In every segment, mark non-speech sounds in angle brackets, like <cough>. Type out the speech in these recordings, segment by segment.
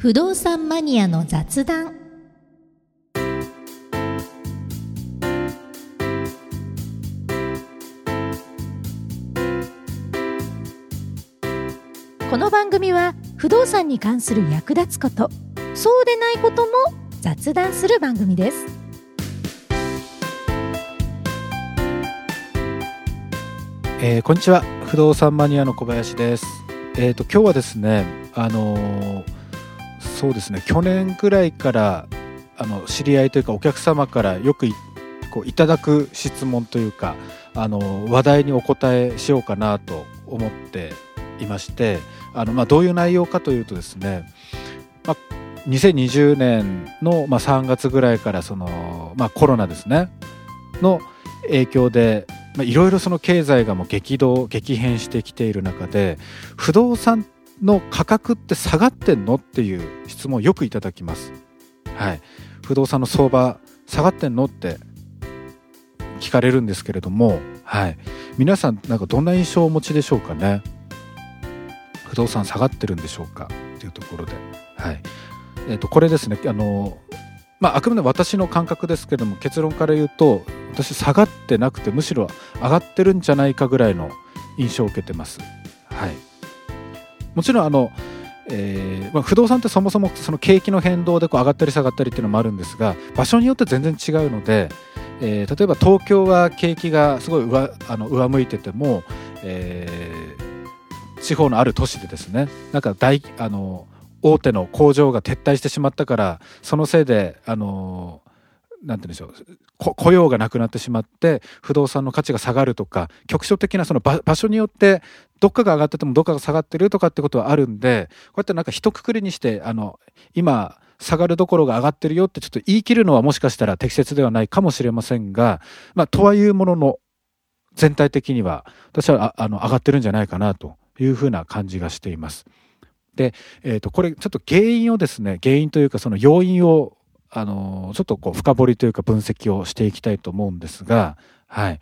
不動産マニアの雑談。この番組は不動産に関する役立つことそうでないことも雑談する番組です。えーこんにちは。不動産マニアの小林です。えっ、と今日はですねあのーそうですね。去年ぐらいからあの知り合いというかお客様からよくいこういただく質問というかあの話題にお答えしようかなと思っていましてあの、まあ、どういう内容かというとですね、まあ、2020年の、まあ、3月ぐらいからその、まあ、コロナですねの影響でいろいろその経済がもう激動激変してきている中で不動産の価格って下がってんのっていう質問をよくいただきます。はい、不動産の相場下がってんのって聞かれるんですけれども、はい、皆さんなんかどんな印象をお持ちでしょうかね？不動産下がってるんでしょうか？っていうところで、はい。えー、とこれですね。あの、まあ、あくまで私の感覚ですけれども結論から言うと私下がってなくてむしろ上がってるんじゃないかぐらいの印象を受けてます。はい、もちろんあの、えーまあ、不動産ってそもそもその景気の変動でこう上がったり下がったりっていうのもあるんですが場所によって全然違うので、えー例えば東京は景気がすごい上あの上向いてても、えー地方のある都市でですねなんか大あの大手の工場が撤退してしまったからそのせいであのなんて言うんでしょうこ雇用がなくなってしまって不動産の価値が下がるとか局所的なその場場所によってどっかが上がっててもどっかが下がってるとかってことはあるんでこうやってなんか一括りにしてあの今下がるどころが上がってるよってちょっと言い切るのはもしかしたら適切ではないかもしれませんが、まあ、とはいうものの全体的には私はああの上がってるんじゃないかなというふうな感じがしています。で、えー、とこれちょっと原因をですね原因というかその要因をあのちょっとこう深掘りというか分析をしていきたいと思うんですがはい。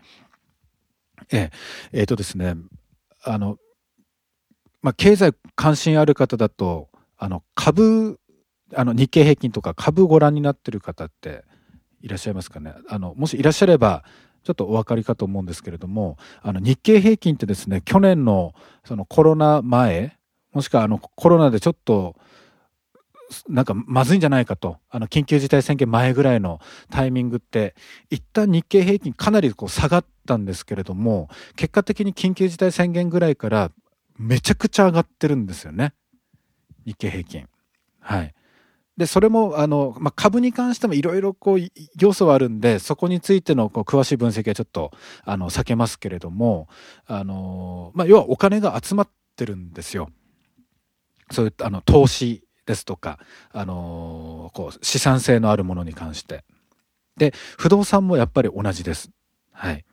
ええ。えーとですねあの、まあ、経済関心ある方だとあの株あの日経平均とか株ご覧になってる方っていらっしゃいますかね？あのもしいらっしゃればちょっとお分かりかと思うんですけれどもあの日経平均ってですね去年のそのコロナ前もしくはあのコロナでちょっとなんかまずいんじゃないかとあの緊急事態宣言前ぐらいのタイミングって一旦日経平均かなりこう下がったんですけれども結果的に緊急事態宣言ぐらいからめちゃくちゃ上がってるんですよね日経平均。はい、でそれもあの、まあ、株に関してもいろいろこう要素はあるんでそこについてのこう詳しい分析はちょっとあの避けますけれどもあの、まあ、要はお金が集まってるんですよ。そういったあの投資ですとか、あのこう資産性のあるものに関して。で不動産もやっぱり同じです。はい、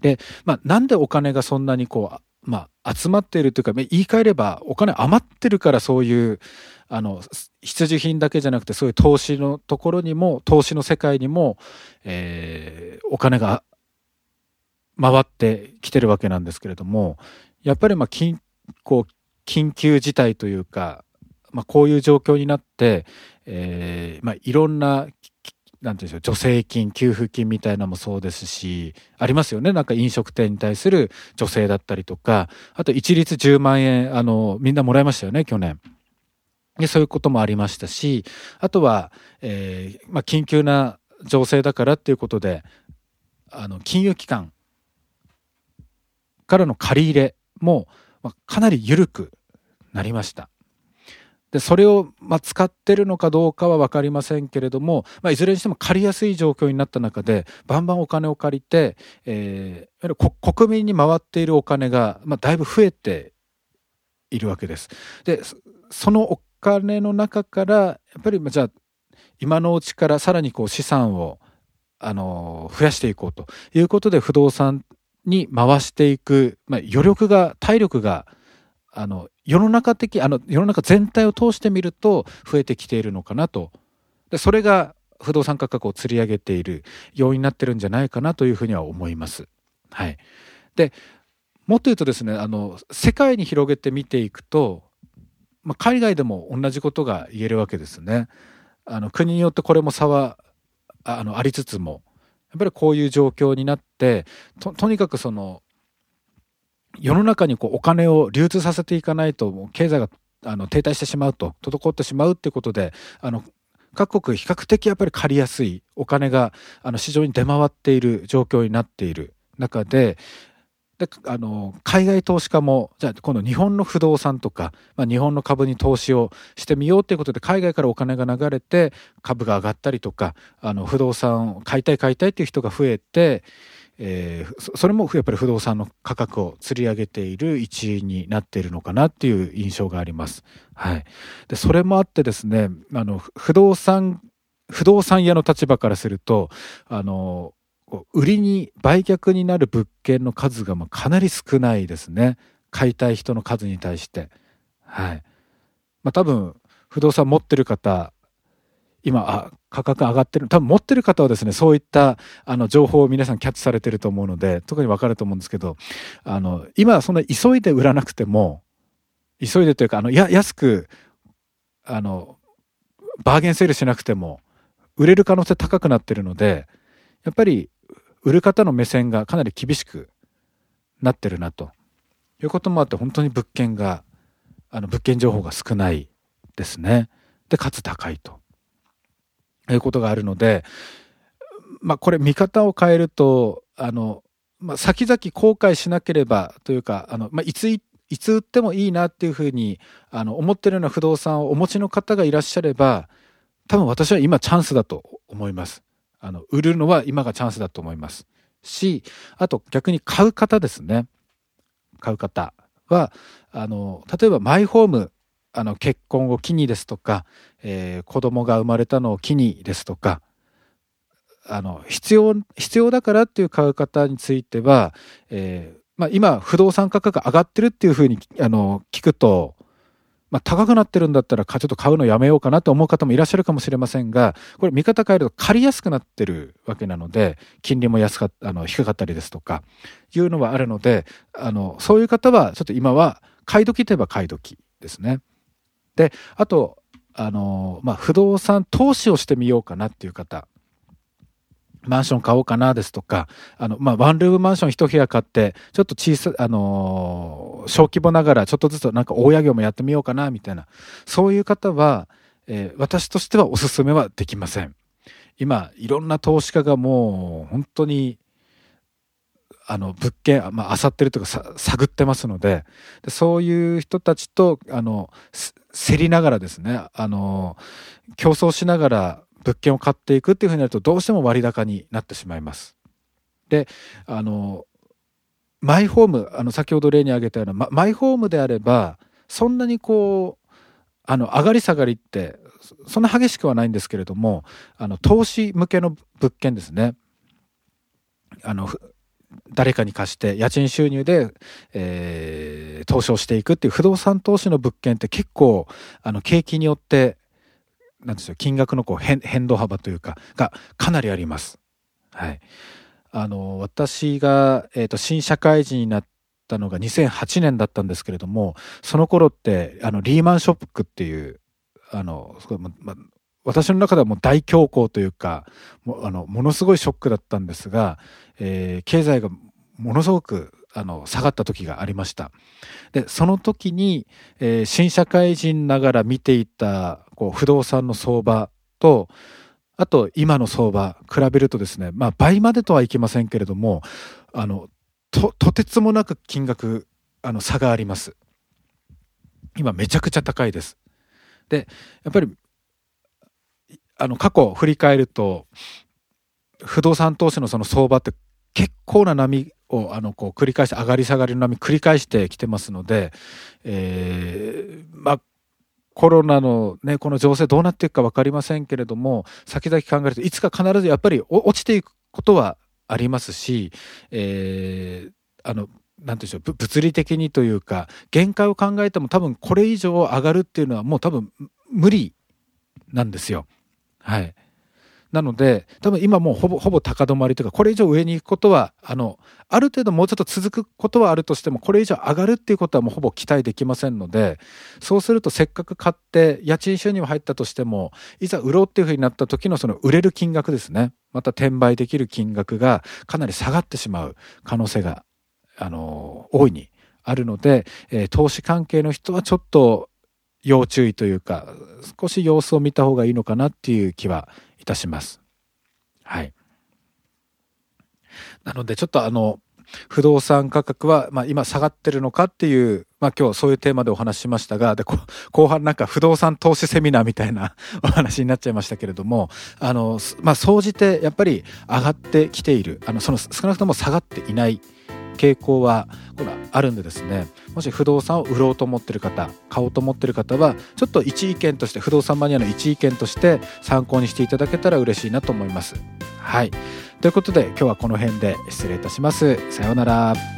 で、まあ、なんでお金がそんなにこうまあ、集まっているというかまあ言い換えればお金余ってるからそういうあの必需品だけじゃなくてそういう投資のところにも投資の世界にも、えーお金が回ってきてるわけなんですけれどもやっぱりまあ緊こう緊急事態というか、まあ、こういう状況になって、えーまあ、いろんななんていうんでしょう助成金給付金みたいなのもそうですしありますよねなんか飲食店に対する助成だったりとかあと一律10万円あのみんなもらいましたよね去年。でそういうこともありましたしあとは、えーまあ、緊急な情勢だからっていうことであの金融機関からの借り入れも、まあ、かなり緩くなりました。でそれを、まあ、使ってるのかどうかは分かりませんけれども、まあ、いずれにしても借りやすい状況になった中でバンバンお金を借りて、えー国民に回っているお金が、まあ、だいぶ増えているわけです。でそのお金の中からやっぱりまあじゃあ今のうちからさらにこう資産をあの増やしていこうということで不動産に回していく、まあ、余力が体力があの世の中的あの世の中全体を通してみると増えてきているのかなとでそれが不動産価格を釣り上げている要因になってるんじゃないかなというふうには思います。はい、でもっと言うとですねあの世界に広げて見ていくと、まあ、海外でも同じことが言えるわけですね。あの国によってこれも差はあのありつつもやっぱりこういう状況になってととにかくその世の中にこうお金を流通させていかないと経済があの停滞してしまうと滞ってしまうっていうことであの各国比較的やっぱり借りやすいお金があの市場に出回っている状況になっている中でであの海外投資家もじゃあ今度日本の不動産とか、まあ、日本の株に投資をしてみようということで海外からお金が流れて株が上がったりとかあの不動産を買いたい買いたいっていう人が増えて、えー、それもやっぱり不動産の価格を釣り上げている一因になっているのかなっていう印象があります。はい、でそれもあってですねあの不動産不動産屋の立場からするとあの売りに売却になる物件の数がまかなり少ないですね。買いたい人の数に対して。はい。まあ多分不動産持ってる方今あ価格上がってる。多分持ってる方はですねそういったあの情報を皆さんキャッチされてると思うので特に分かると思うんですけどあの今そんな急いで売らなくても急いでというかあのや安くあのバーゲンセールしなくても売れる可能性高くなってるのでやっぱり売る方の目線がかなり厳しくなってるなと。いうこともあって本当に物件があの物件情報が少ないですね。でかつ高いと。ことがあるのでまあこれ見方を変えるとあの、まあ、先々後悔しなければというかあの、まあ、いついつ売ってもいいなっていうふうにあの思ってるような不動産をお持ちの方がいらっしゃれば多分私は今チャンスだと思います。あの売るのは今がチャンスだと思いますしあと逆に買う方ですね買う方はあの例えばマイホームあの結婚を機にですとか、えー、子供が生まれたのを機にですとかあの必要必要だからっていう買う方については、えーまあ、今不動産価格が上がってるっていうふうにあの聞くとまあ、高くなってるんだったらちょっと買うのやめようかなと思う方もいらっしゃるかもしれませんがこれ見方変えると借りやすくなってるわけなので金利も安かあの低かったりですとかいうのはあるのであのそういう方はちょっと今は買い時といえば買い時ですね。であとあの、まあ、不動産投資をしてみようかなっていう方マンション買おうかなですとか、あの、まあ、ワンルームマンション一部屋買って、ちょっと小さ、あのー、小規模ながらちょっとずつなんか大家業もやってみようかな、みたいな、そういう方は、えー、私としてはおすすめはできません。今、いろんな投資家がもう、本当に、あの、物件、まあ、漁ってるとか探ってますのでで、そういう人たちと、あの、競りながらですね、あの、競争しながら、物件を買っていくっていうふうになるとどうしても割高になってしまいます。であのマイホームあの先ほど例に挙げたような、ま、マイホームであればそんなにこうあの上がり下がりってそんな激しくはないんですけれどもあの投資向けの物件ですねあの誰かに貸して家賃収入で、えー、投資をしていくっていう不動産投資の物件って結構あの景気によってなんですよ金額のこう変変動幅というかがかなりあります。はい、あの私が、えーと、新社会人になったのが2008年だったんですけれどもその頃ってあのリーマンショックっていうあのすごい、ま、私の中ではもう大恐慌というかもあのものすごいショックだったんですが、えー、経済がものすごくあの下がった時がありました。でその時に、えー、新社会人ながら見ていたこう不動産の相場とあと今の相場比べるとですねまあ倍までとはいきませんけれどもあのととてつもなく金額あの差があります。今めちゃくちゃ高いです。でやっぱりあの過去振り返ると不動産投資のその相場って結構な波をあのこう繰り返して上がり下がりの波繰り返してきてますので、えー、まあコロナのねこの情勢どうなっていくか分かりませんけれども先々考えるといつか必ずやっぱり落ちていくことはありますし、えー、あの何て言うんでしょう物理的にというか限界を考えても多分これ以上上がるっていうのはもう多分無理なんですよ。はい、なので多分今もうほぼほぼ高止まりというかこれ以上上に行くことはあのある程度もうちょっと続くことはあるとしてもこれ以上上がるっていうことはもうほぼ期待できませんのでそうするとせっかく買って家賃収入は入ったとしてもいざ売ろうっていうふうになった時のその売れる金額ですね。また転売できる金額がかなり下がってしまう可能性があの大いにあるので、えー、投資関係の人はちょっと要注意というか少し様子を見た方がいいのかなっていう気はいたします。はい。なのでちょっとあの不動産価格は、まあ、今下がってるのかっていう、まあ、今日そういうテーマでお話ししましたがで後半なんか不動産投資セミナーみたいな <laughs> お話になっちゃいましたけれどもあの、まあ、総じてやっぱり上がってきているあのその少なくとも下がっていない傾向はほらあるんでですねもし不動産を売ろうと思ってる方買おうと思ってる方はちょっと一意見として不動産マニアの一意見として参考にしていただけたら嬉しいなと思います。はいということで今日はこの辺で失礼いたします。さようなら。